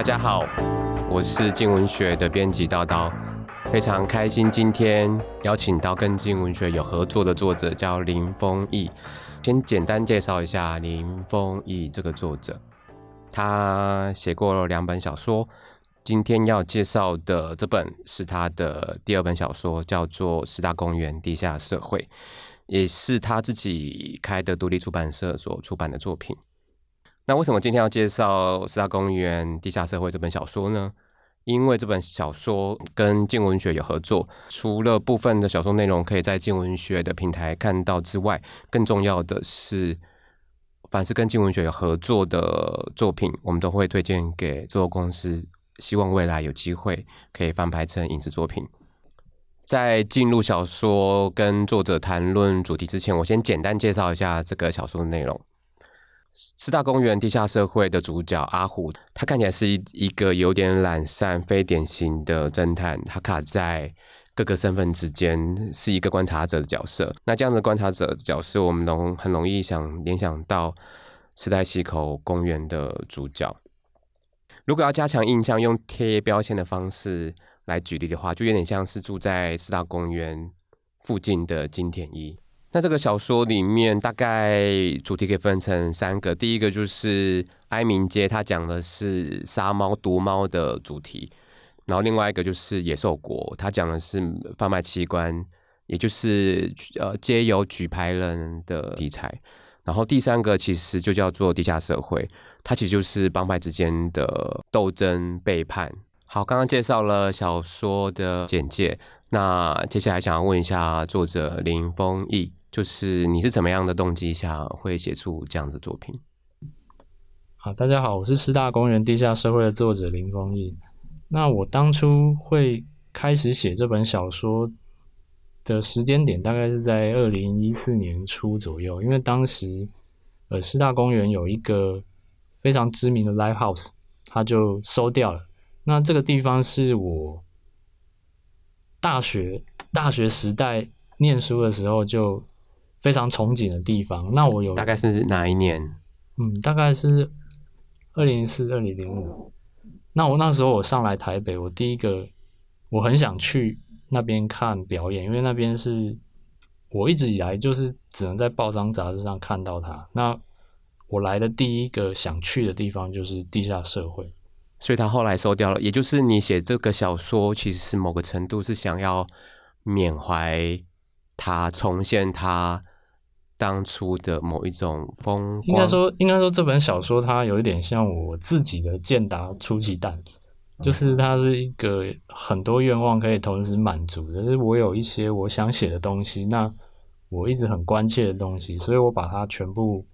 大家好，我是静文学的编辑叨叨，非常开心今天邀请到跟静文学有合作的作者叫林峰毅。先简单介绍一下林峰毅这个作者，他写过了两本小说，今天要介绍的这本是他的第二本小说，叫做《十大公园地下社会》，也是他自己开的独立出版社所出版的作品。那为什么今天要介绍《四大公园地下社会》这本小说呢？因为这本小说跟静文学有合作，除了部分的小说内容可以在静文学的平台看到之外，更重要的是，凡是跟静文学有合作的作品，我们都会推荐给制作公司，希望未来有机会可以翻拍成影视作品。在进入小说跟作者谈论主题之前，我先简单介绍一下这个小说的内容。四大公园地下社会的主角阿虎，他看起来是一一个有点懒散、非典型的侦探，他卡在各个身份之间，是一个观察者的角色。那这样的观察者的角色，我们容很容易想联想到时代溪口公园的主角。如果要加强印象，用贴标签的方式来举例的话，就有点像是住在四大公园附近的金田一。那这个小说里面大概主题可以分成三个，第一个就是哀鸣街，它讲的是杀猫毒猫的主题；然后另外一个就是野兽国，它讲的是贩卖器官，也就是呃街友举牌人的题材；然后第三个其实就叫做地下社会，它其实就是帮派之间的斗争背叛。好，刚刚介绍了小说的简介，那接下来想要问一下作者林峰毅。就是你是怎么样的动机下会写出这样的作品？好，大家好，我是师大公园地下社会的作者林峰毅。那我当初会开始写这本小说的时间点，大概是在二零一四年初左右，因为当时呃师大公园有一个非常知名的 live house，它就收掉了。那这个地方是我大学大学时代念书的时候就。非常憧憬的地方。那我有大概是哪一年？嗯，大概是二零零四、二零零五。那我那时候我上来台北，我第一个我很想去那边看表演，因为那边是我一直以来就是只能在报章杂志上看到它。那我来的第一个想去的地方就是地下社会，所以他后来收掉了。也就是你写这个小说，其实是某个程度是想要缅怀他，重现他。当初的某一种风光，应该说，应该说这本小说它有一点像我自己的健达初级蛋，就是它是一个很多愿望可以同时满足的。就是我有一些我想写的东西，那我一直很关切的东西，所以我把它全部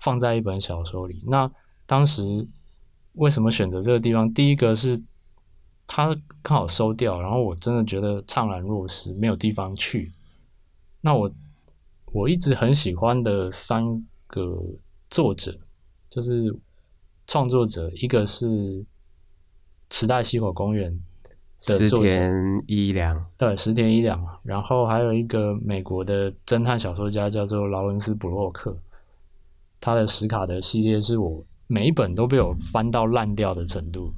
放在一本小说里。那当时为什么选择这个地方？第一个是它刚好收掉，然后我真的觉得怅然若失，没有地方去。那我。我一直很喜欢的三个作者，就是创作者，一个是池袋西口公园的作者石田一良，对，石田一良，然后还有一个美国的侦探小说家叫做劳伦斯·布洛克，他的史卡德系列是我每一本都被我翻到烂掉的程度。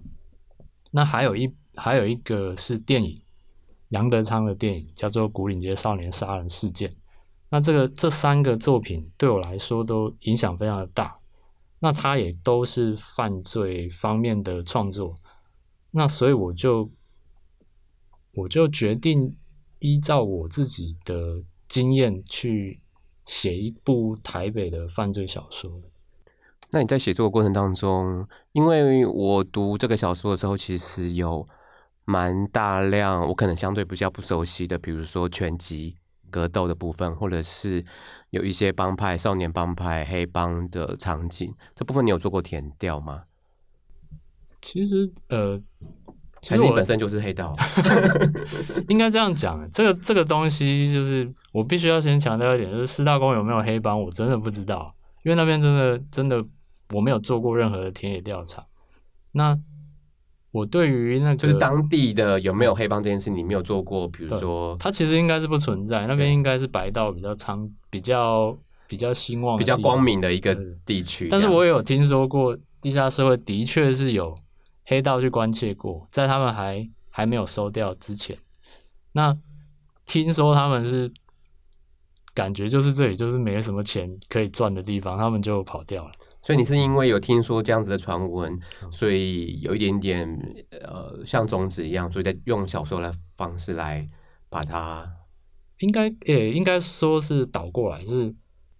那还有一还有一个是电影，杨德昌的电影叫做《古岭街少年杀人事件》。那这个这三个作品对我来说都影响非常的大，那它也都是犯罪方面的创作，那所以我就我就决定依照我自己的经验去写一部台北的犯罪小说。那你在写作的过程当中，因为我读这个小说的时候，其实有蛮大量我可能相对比较不熟悉的，比如说拳击。格斗的部分，或者是有一些帮派、少年帮派、黑帮的场景，这部分你有做过填调吗？其实，呃，其实还是你本身就是黑道 应该这样讲。这个这个东西，就是我必须要先强调一点，就是四大公有没有黑帮，我真的不知道，因为那边真的真的我没有做过任何的田野调查。那我对于那个就是当地的有没有黑帮这件事，你没有做过？比如说，它其实应该是不存在，那边应该是白道比较昌、比较比较兴旺、比较光明的一个地区。但是我也有听说过，地下社会的确是有黑道去关切过，在他们还还没有收掉之前，那听说他们是感觉就是这里就是没什么钱可以赚的地方，他们就跑掉了。所以你是因为有听说这样子的传闻，所以有一点点呃像种子一样，所以在用小说的方式来把它，应该也应该说是倒过来，就是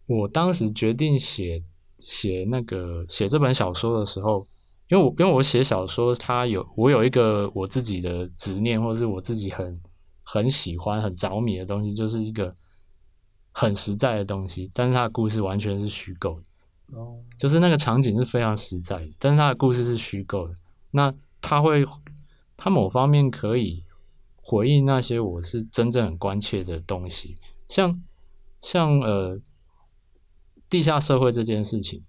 我当时决定写写那个写这本小说的时候。因为我因为我写小说，它有我有一个我自己的执念，或者是我自己很很喜欢、很着迷的东西，就是一个很实在的东西。但是它的故事完全是虚构的，哦，就是那个场景是非常实在，但是他的故事是虚构的。那他会，他某方面可以回应那些我是真正很关切的东西，像像呃地下社会这件事情。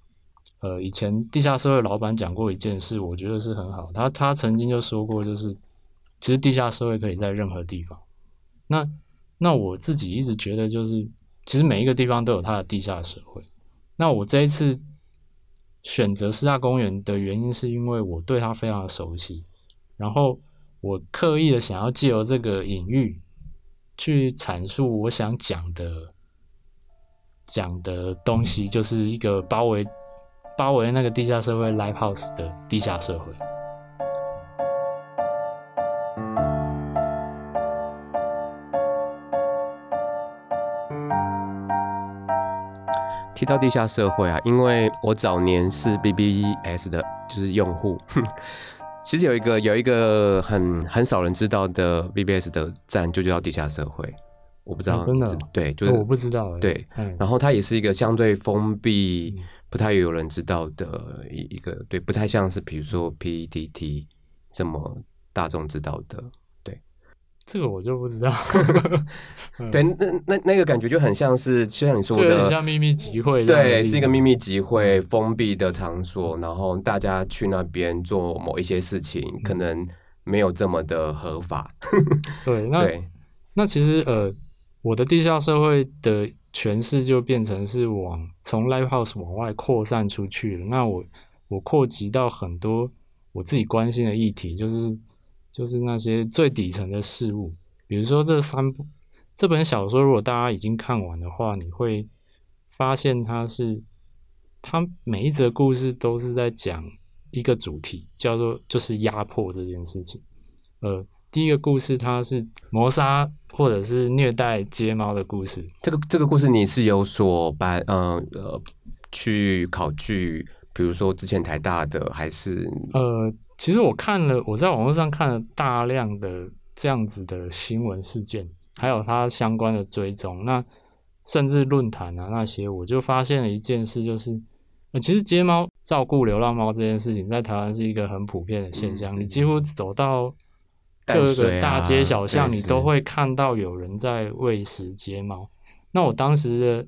呃，以前地下社会老板讲过一件事，我觉得是很好。他他曾经就说过，就是其实地下社会可以在任何地方。那那我自己一直觉得，就是其实每一个地方都有它的地下社会。那我这一次选择四大公园的原因，是因为我对它非常的熟悉，然后我刻意的想要借由这个隐喻去阐述我想讲的讲的东西，就是一个包围。包围那个地下社会 Live House 的地下社会。到地下社会啊，因为我早年是 BBS 的，就是用户。其实有一个有一个很很少人知道的 BBS 的站，就叫地下社会。我不知道，真的对，就是我不知道。对，然后它也是一个相对封闭。不太有人知道的一一个，对，不太像是比如说 PTT 这么大众知道的，对，这个我就不知道。对，那那那个感觉就很像是，就像你说的，像秘密集会，对，是一个秘密集会，封闭的场所，然后大家去那边做某一些事情，可能没有这么的合法。对，那对那其实呃，我的地下社会的。诠释就变成是往从 Live House 往外扩散出去了。那我我扩及到很多我自己关心的议题，就是就是那些最底层的事物。比如说这三部这本小说，如果大家已经看完的话，你会发现它是它每一则故事都是在讲一个主题，叫做就是压迫这件事情。呃，第一个故事它是谋杀。或者是虐待街猫的故事，这个这个故事你是有所把嗯呃去考据，比如说之前台大的还是呃，其实我看了，我在网络上看了大量的这样子的新闻事件，还有它相关的追踪，那甚至论坛啊那些，我就发现了一件事，就是呃，其实街猫照顾流浪猫这件事情，在台湾是一个很普遍的现象，嗯，你几乎走到。各个大街小巷，你都会看到有人在喂食街猫。那我当时的，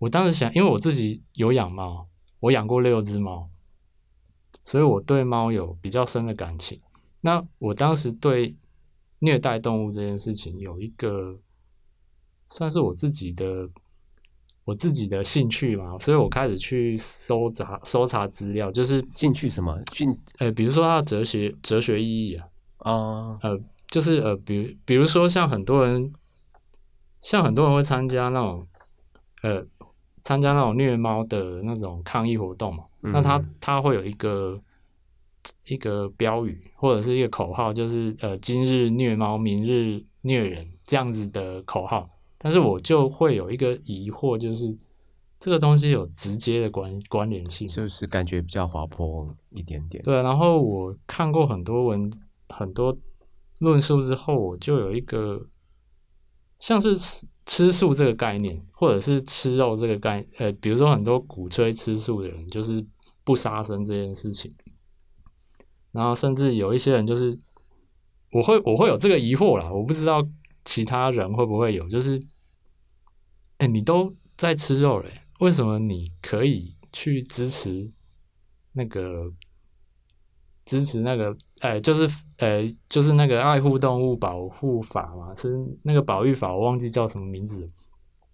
我当时想，因为我自己有养猫，我养过六只猫，所以我对猫有比较深的感情。那我当时对虐待动物这件事情有一个，算是我自己的我自己的兴趣嘛，所以我开始去搜查搜查资料，就是兴趣什么兴？呃，比如说它的哲学哲学意义啊。啊、uh，呃，就是呃，比如比如说像很多人，像很多人会参加那种，呃，参加那种虐猫的那种抗议活动嘛。嗯、那他他会有一个一个标语或者是一个口号，就是呃，今日虐猫，明日虐人这样子的口号。但是我就会有一个疑惑，就是这个东西有直接的关关联性，就是感觉比较滑坡一点点。对，然后我看过很多文。很多论述之后，我就有一个像是吃素这个概念，或者是吃肉这个概念，呃，比如说很多鼓吹吃素的人，就是不杀生这件事情。然后甚至有一些人，就是我会我会有这个疑惑啦，我不知道其他人会不会有，就是，哎，你都在吃肉嘞，为什么你可以去支持那个支持那个？哎，就是呃，就是那个爱护动物保护法嘛，是那个保育法，我忘记叫什么名字。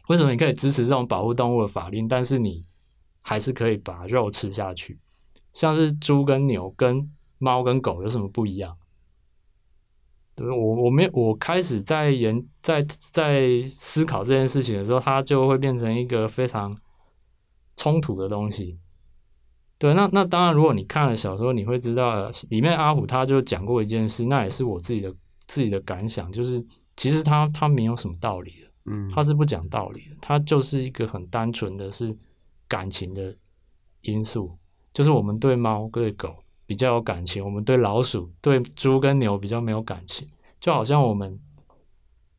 为什么你可以支持这种保护动物的法令，但是你还是可以把肉吃下去？像是猪跟牛跟猫跟狗有什么不一样？对，我我没我开始在研在在思考这件事情的时候，它就会变成一个非常冲突的东西。对，那那当然，如果你看了小说，你会知道里面阿虎他就讲过一件事，那也是我自己的自己的感想，就是其实他他没有什么道理的，嗯，他是不讲道理的，他就是一个很单纯的是感情的因素，就是我们对猫对狗比较有感情，我们对老鼠对猪跟牛比较没有感情，就好像我们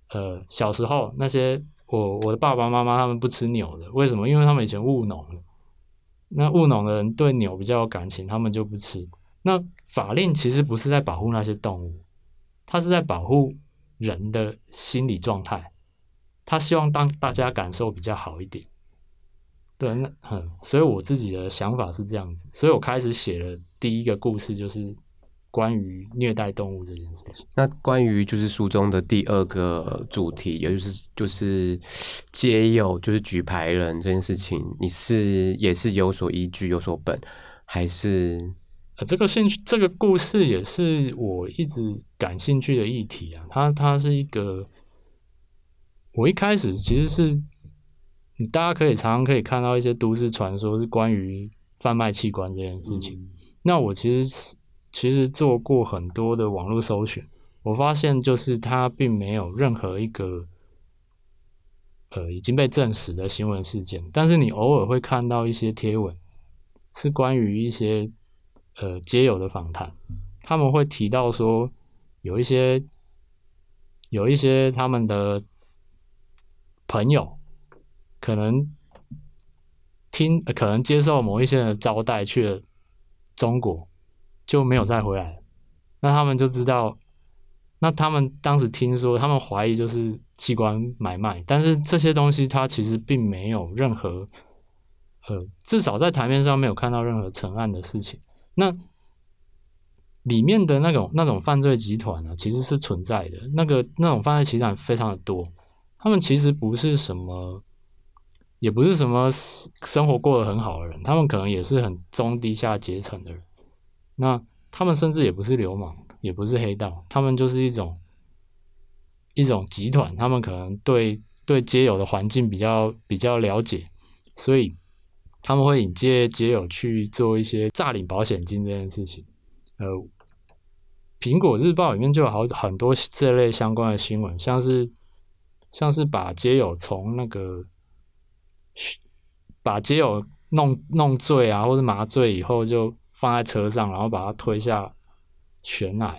呃小时候那些我我的爸爸妈妈他们不吃牛的，为什么？因为他们以前务农了。那务农的人对牛比较有感情，他们就不吃。那法令其实不是在保护那些动物，它是在保护人的心理状态。他希望当大家感受比较好一点。对，那嗯，所以我自己的想法是这样子，所以我开始写了第一个故事，就是关于虐待动物这件事情。那关于就是书中的第二个主题，也就是就是皆有，就是举牌人这件事情，你是也是有所依据、有所本，还是？呃，这个兴趣，这个故事也是我一直感兴趣的议题啊。它它是一个，我一开始其实是，你大家可以常常可以看到一些都市传说，是关于贩卖器官这件事情。嗯、那我其实是。其实做过很多的网络搜寻，我发现就是它并没有任何一个呃已经被证实的新闻事件，但是你偶尔会看到一些贴文，是关于一些呃街友的访谈，他们会提到说有一些有一些他们的朋友可能听可能接受某一些人的招待去了中国。就没有再回来，那他们就知道，那他们当时听说，他们怀疑就是器官买卖，但是这些东西他其实并没有任何，呃，至少在台面上没有看到任何成案的事情。那里面的那种那种犯罪集团呢，其实是存在的，那个那种犯罪集团非常的多，他们其实不是什么，也不是什么生活过得很好的人，他们可能也是很中低下阶层的人。那他们甚至也不是流氓，也不是黑道，他们就是一种一种集团。他们可能对对街友的环境比较比较了解，所以他们会引介街友去做一些诈领保险金这件事情。呃，苹果日报里面就有好很多这类相关的新闻，像是像是把街友从那个把街友弄弄醉啊，或者麻醉以后就。放在车上，然后把它推下悬崖，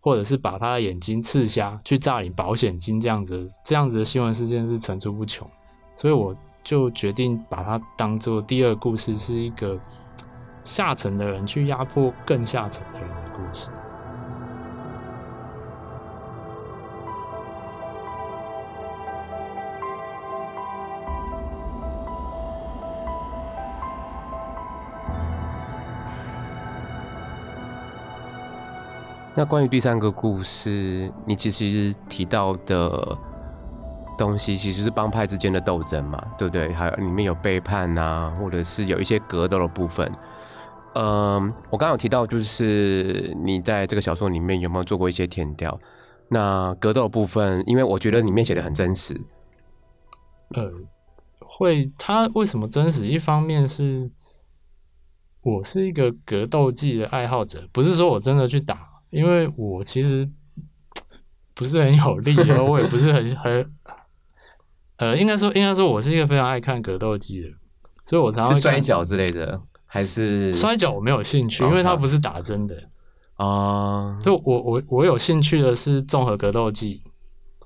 或者是把他的眼睛刺瞎去诈领保险金，这样子这样子的新闻事件是层出不穷，所以我就决定把它当做第二故事，是一个下层的人去压迫更下层的人的故事。那关于第三个故事，你其实提到的东西，其实是帮派之间的斗争嘛，对不对？还有里面有背叛啊，或者是有一些格斗的部分。嗯，我刚刚有提到，就是你在这个小说里面有没有做过一些填调？那格斗部分，因为我觉得里面写的很真实。呃，会，他为什么真实？一方面是我是一个格斗技的爱好者，不是说我真的去打。因为我其实不是很有力，然后我也不是很 很，呃，应该说应该说我是一个非常爱看格斗技的，所以我常常摔跤之类的，还是摔跤我没有兴趣，因为它不是打真的啊。就我我我有兴趣的是综合格斗技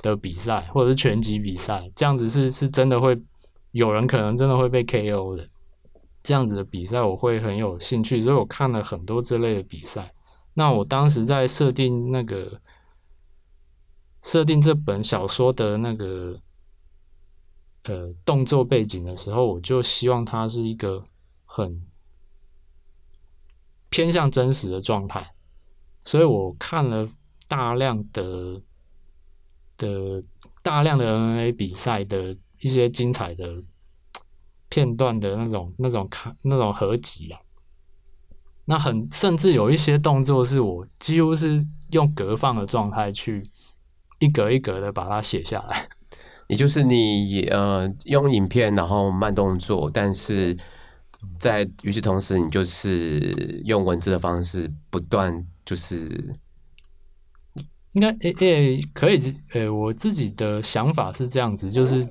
的比赛，或者是拳击比赛，这样子是是真的会有人可能真的会被 KO 的，这样子的比赛我会很有兴趣，所以我看了很多这类的比赛。那我当时在设定那个设定这本小说的那个呃动作背景的时候，我就希望它是一个很偏向真实的状态，所以我看了大量的的大量的 N A 比赛的一些精彩的片段的那种那种看那种合集啊。那很甚至有一些动作是我几乎是用格放的状态去一格一格的把它写下来。也就是你呃用影片然后慢动作，但是在与此同时，你就是用文字的方式不断就是。应该诶诶，可以诶，我自己的想法是这样子，就是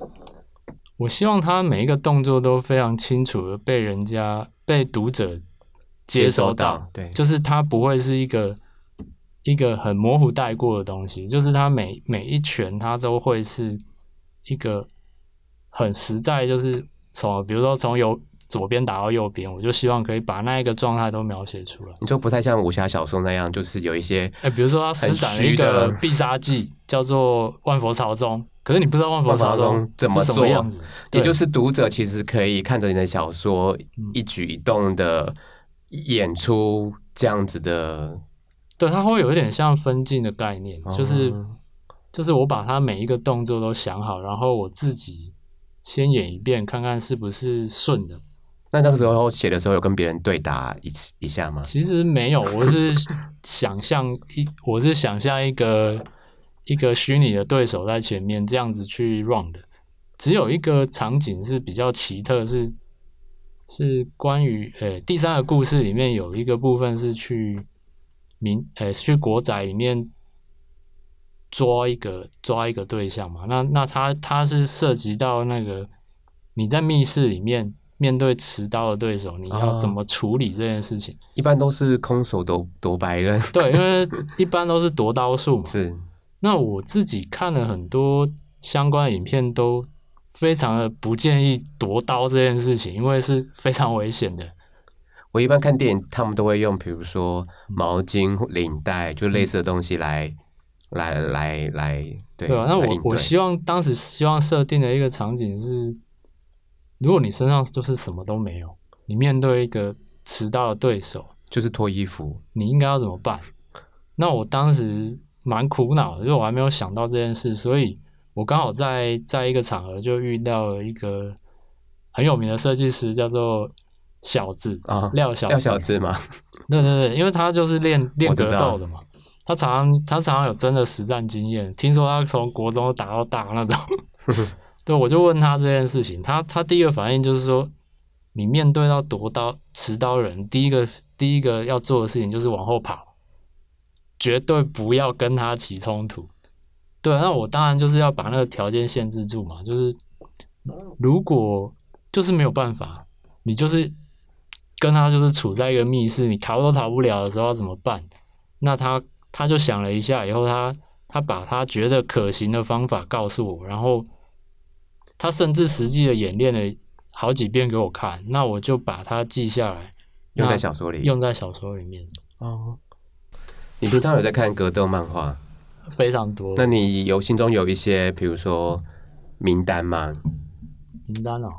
我希望他每一个动作都非常清楚的被人家被读者接收到，到，对，就是它不会是一个一个很模糊带过的东西，就是它每每一拳它都会是一个很实在，就是从比如说从有。左边打到右边，我就希望可以把那一个状态都描写出来。你就不太像武侠小说那样，就是有一些，哎、欸，比如说他施展了一个必杀技，叫做万佛朝宗，可是你不知道万佛朝宗怎么做样子，也就是读者其实可以看着你的小说一举一动的演出这样子的，嗯、对，它会有一点像分镜的概念，就是、嗯、就是我把它每一个动作都想好，然后我自己先演一遍，看看是不是顺的。那那个时候写的时候有跟别人对答一一下吗？其实没有，我是想象一，我是想象一个一个虚拟的对手在前面这样子去 run 的。只有一个场景是比较奇特，是是关于呃、欸、第三个故事里面有一个部分是去民呃、欸、去国宅里面抓一个抓一个对象嘛。那那他他是涉及到那个你在密室里面。面对持刀的对手，你要怎么处理这件事情？哦、一般都是空手夺夺白刃。对，因为一般都是夺刀术嘛。是。那我自己看了很多相关的影片，都非常的不建议夺刀这件事情，因为是非常危险的。我一般看电影，他们都会用，比如说毛巾、领带，就类似的东西来、嗯、来来来。对。对啊，那我我希望当时希望设定的一个场景是。如果你身上就是什么都没有，你面对一个持刀的对手，就是脱衣服，你应该要怎么办？那我当时蛮苦恼的，因为我还没有想到这件事，所以我刚好在在一个场合就遇到了一个很有名的设计师，叫做小子啊，廖小子，廖小子嘛，对对对，因为他就是练练格斗的嘛，他常常他常常有真的实战经验，听说他从国中打到大那种。对，我就问他这件事情，他他第一个反应就是说，你面对到夺刀持刀人，第一个第一个要做的事情就是往后跑，绝对不要跟他起冲突。对，那我当然就是要把那个条件限制住嘛，就是如果就是没有办法，你就是跟他就是处在一个密室，你逃都逃不了的时候要怎么办？那他他就想了一下以后，他他把他觉得可行的方法告诉我，然后。他甚至实际的演练了好几遍给我看，那我就把它记下来，用在小说里，用在小说里面。哦，你平常有在看格斗漫画？非常多。那你有心中有一些，比如说名单吗？名单哦，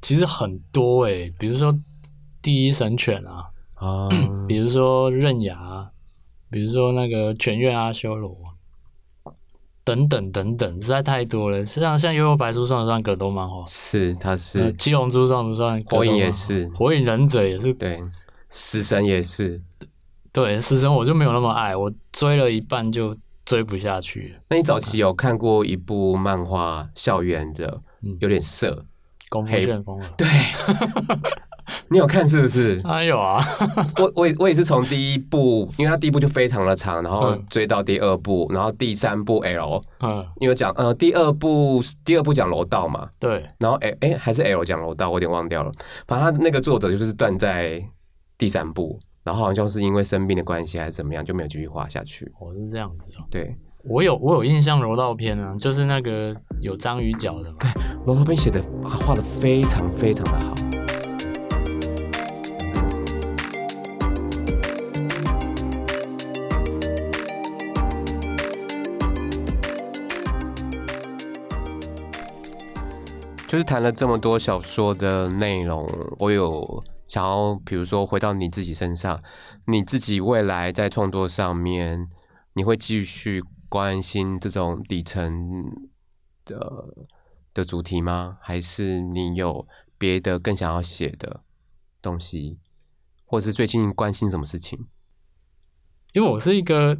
其实很多诶、欸，比如说第一神犬啊，啊，比如说刃牙，比如说那个犬院阿修罗。等等等等，实在太多了。实际上，像《幽游白书》算不算格斗漫画？是，它是。呃、七龙珠算不算？火影也是，火影忍者也是。对，死神也是。对，死神我就没有那么爱，我追了一半就追不下去。那你早期有看过一部漫画，校园的，有点色，功夫旋风了。对。你有看是不是？啊有啊，我我我也是从第一部，因为它第一部就非常的长，然后追到第二部，然后第三部 L，嗯，因为讲呃第二部第二部讲楼道嘛，对，然后哎哎还是 L 讲楼道，我有点忘掉了，反正他那个作者就是断在第三部，然后好像是因为生病的关系还是怎么样，就没有继续画下去。我是这样子哦，对，我有我有印象柔道篇啊，就是那个有章鱼脚的嘛，对，柔道篇写的画的非常非常的好。就是谈了这么多小说的内容，我有想要，比如说回到你自己身上，你自己未来在创作上面，你会继续关心这种底层的的主题吗？还是你有别的更想要写的东西？或是最近关心什么事情？因为我是一个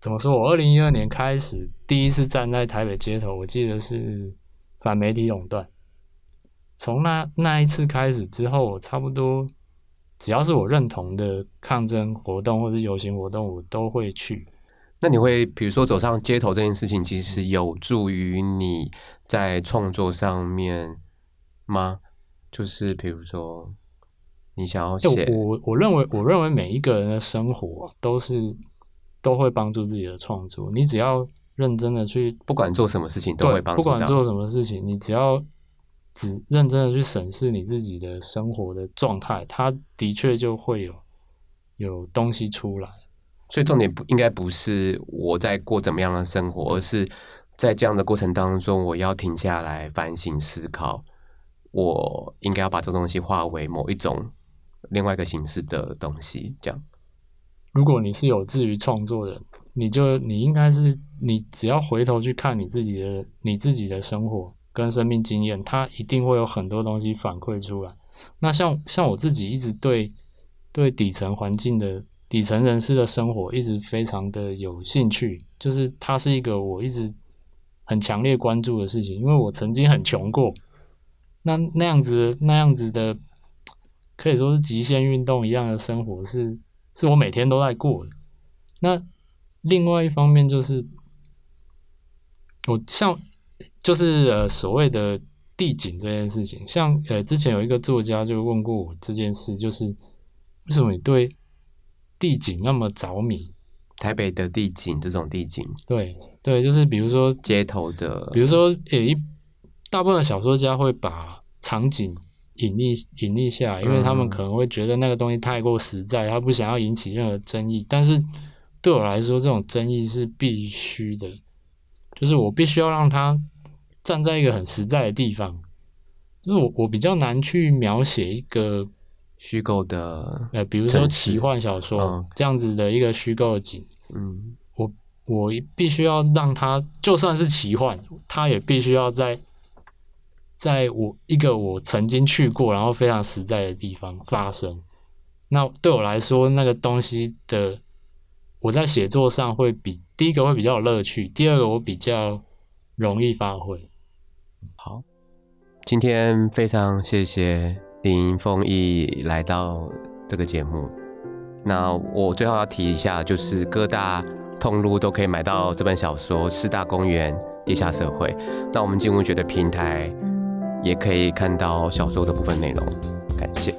怎么说？我二零一二年开始第一次站在台北街头，我记得是反媒体垄断。从那那一次开始之后，我差不多只要是我认同的抗争活动或是游行活动，我都会去。那你会比如说走上街头这件事情，其实有助于你在创作上面吗？就是比如说。你想要写？我我认为，我认为每一个人的生活都是都会帮助自己的创作。你只要认真的去，不管做什么事情都会帮助。不管做什么事情，你只要只认真的去审视你自己的生活的状态，它的确就会有有东西出来。所以重点不应该不是我在过怎么样的生活，而是在这样的过程当中，我要停下来反省思考，我应该要把这东西化为某一种。另外一个形式的东西，这样。如果你是有志于创作的，你就你应该是你只要回头去看你自己的你自己的生活跟生命经验，它一定会有很多东西反馈出来。那像像我自己一直对对底层环境的底层人士的生活一直非常的有兴趣，就是它是一个我一直很强烈关注的事情，因为我曾经很穷过，那那样子那样子的。可以说是极限运动一样的生活是，是是我每天都在过的。那另外一方面就是，我像就是呃所谓的地景这件事情，像呃之前有一个作家就问过我这件事，就是为什么你对地景那么着迷？台北的地景这种地景，对对，就是比如说街头的，比如说有一大部分的小说家会把场景。隐匿隐匿下来，因为他们可能会觉得那个东西太过实在，他不想要引起任何争议。但是对我来说，这种争议是必须的，就是我必须要让他站在一个很实在的地方。就是我我比较难去描写一个虚构的，呃，比如说奇幻小说这样子的一个虚构的景。嗯，我我必须要让它就算是奇幻，它也必须要在。在我一个我曾经去过，然后非常实在的地方发生，那对我来说，那个东西的我在写作上会比第一个会比较有乐趣，第二个我比较容易发挥。好，今天非常谢谢林峰毅来到这个节目。那我最后要提一下，就是各大通路都可以买到这本小说《四大公园地下社会》。那我们金文学的平台。也可以看到小说的部分内容，感谢。